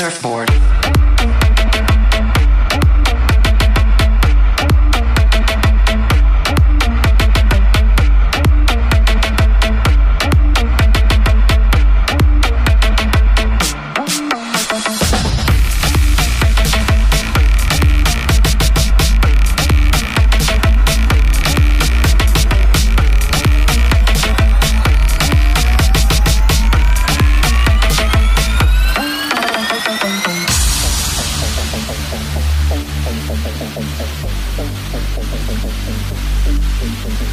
Surfboard. Thank you.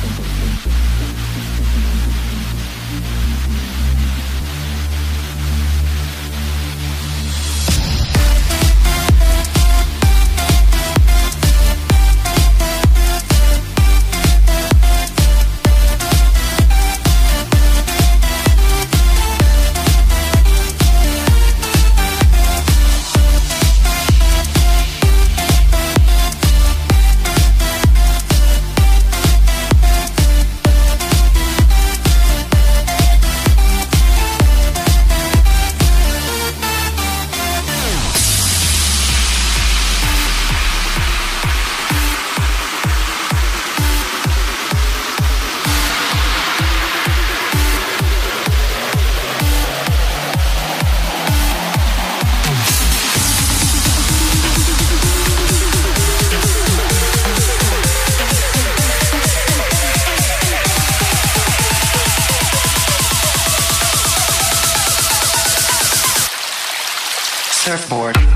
Surfboard.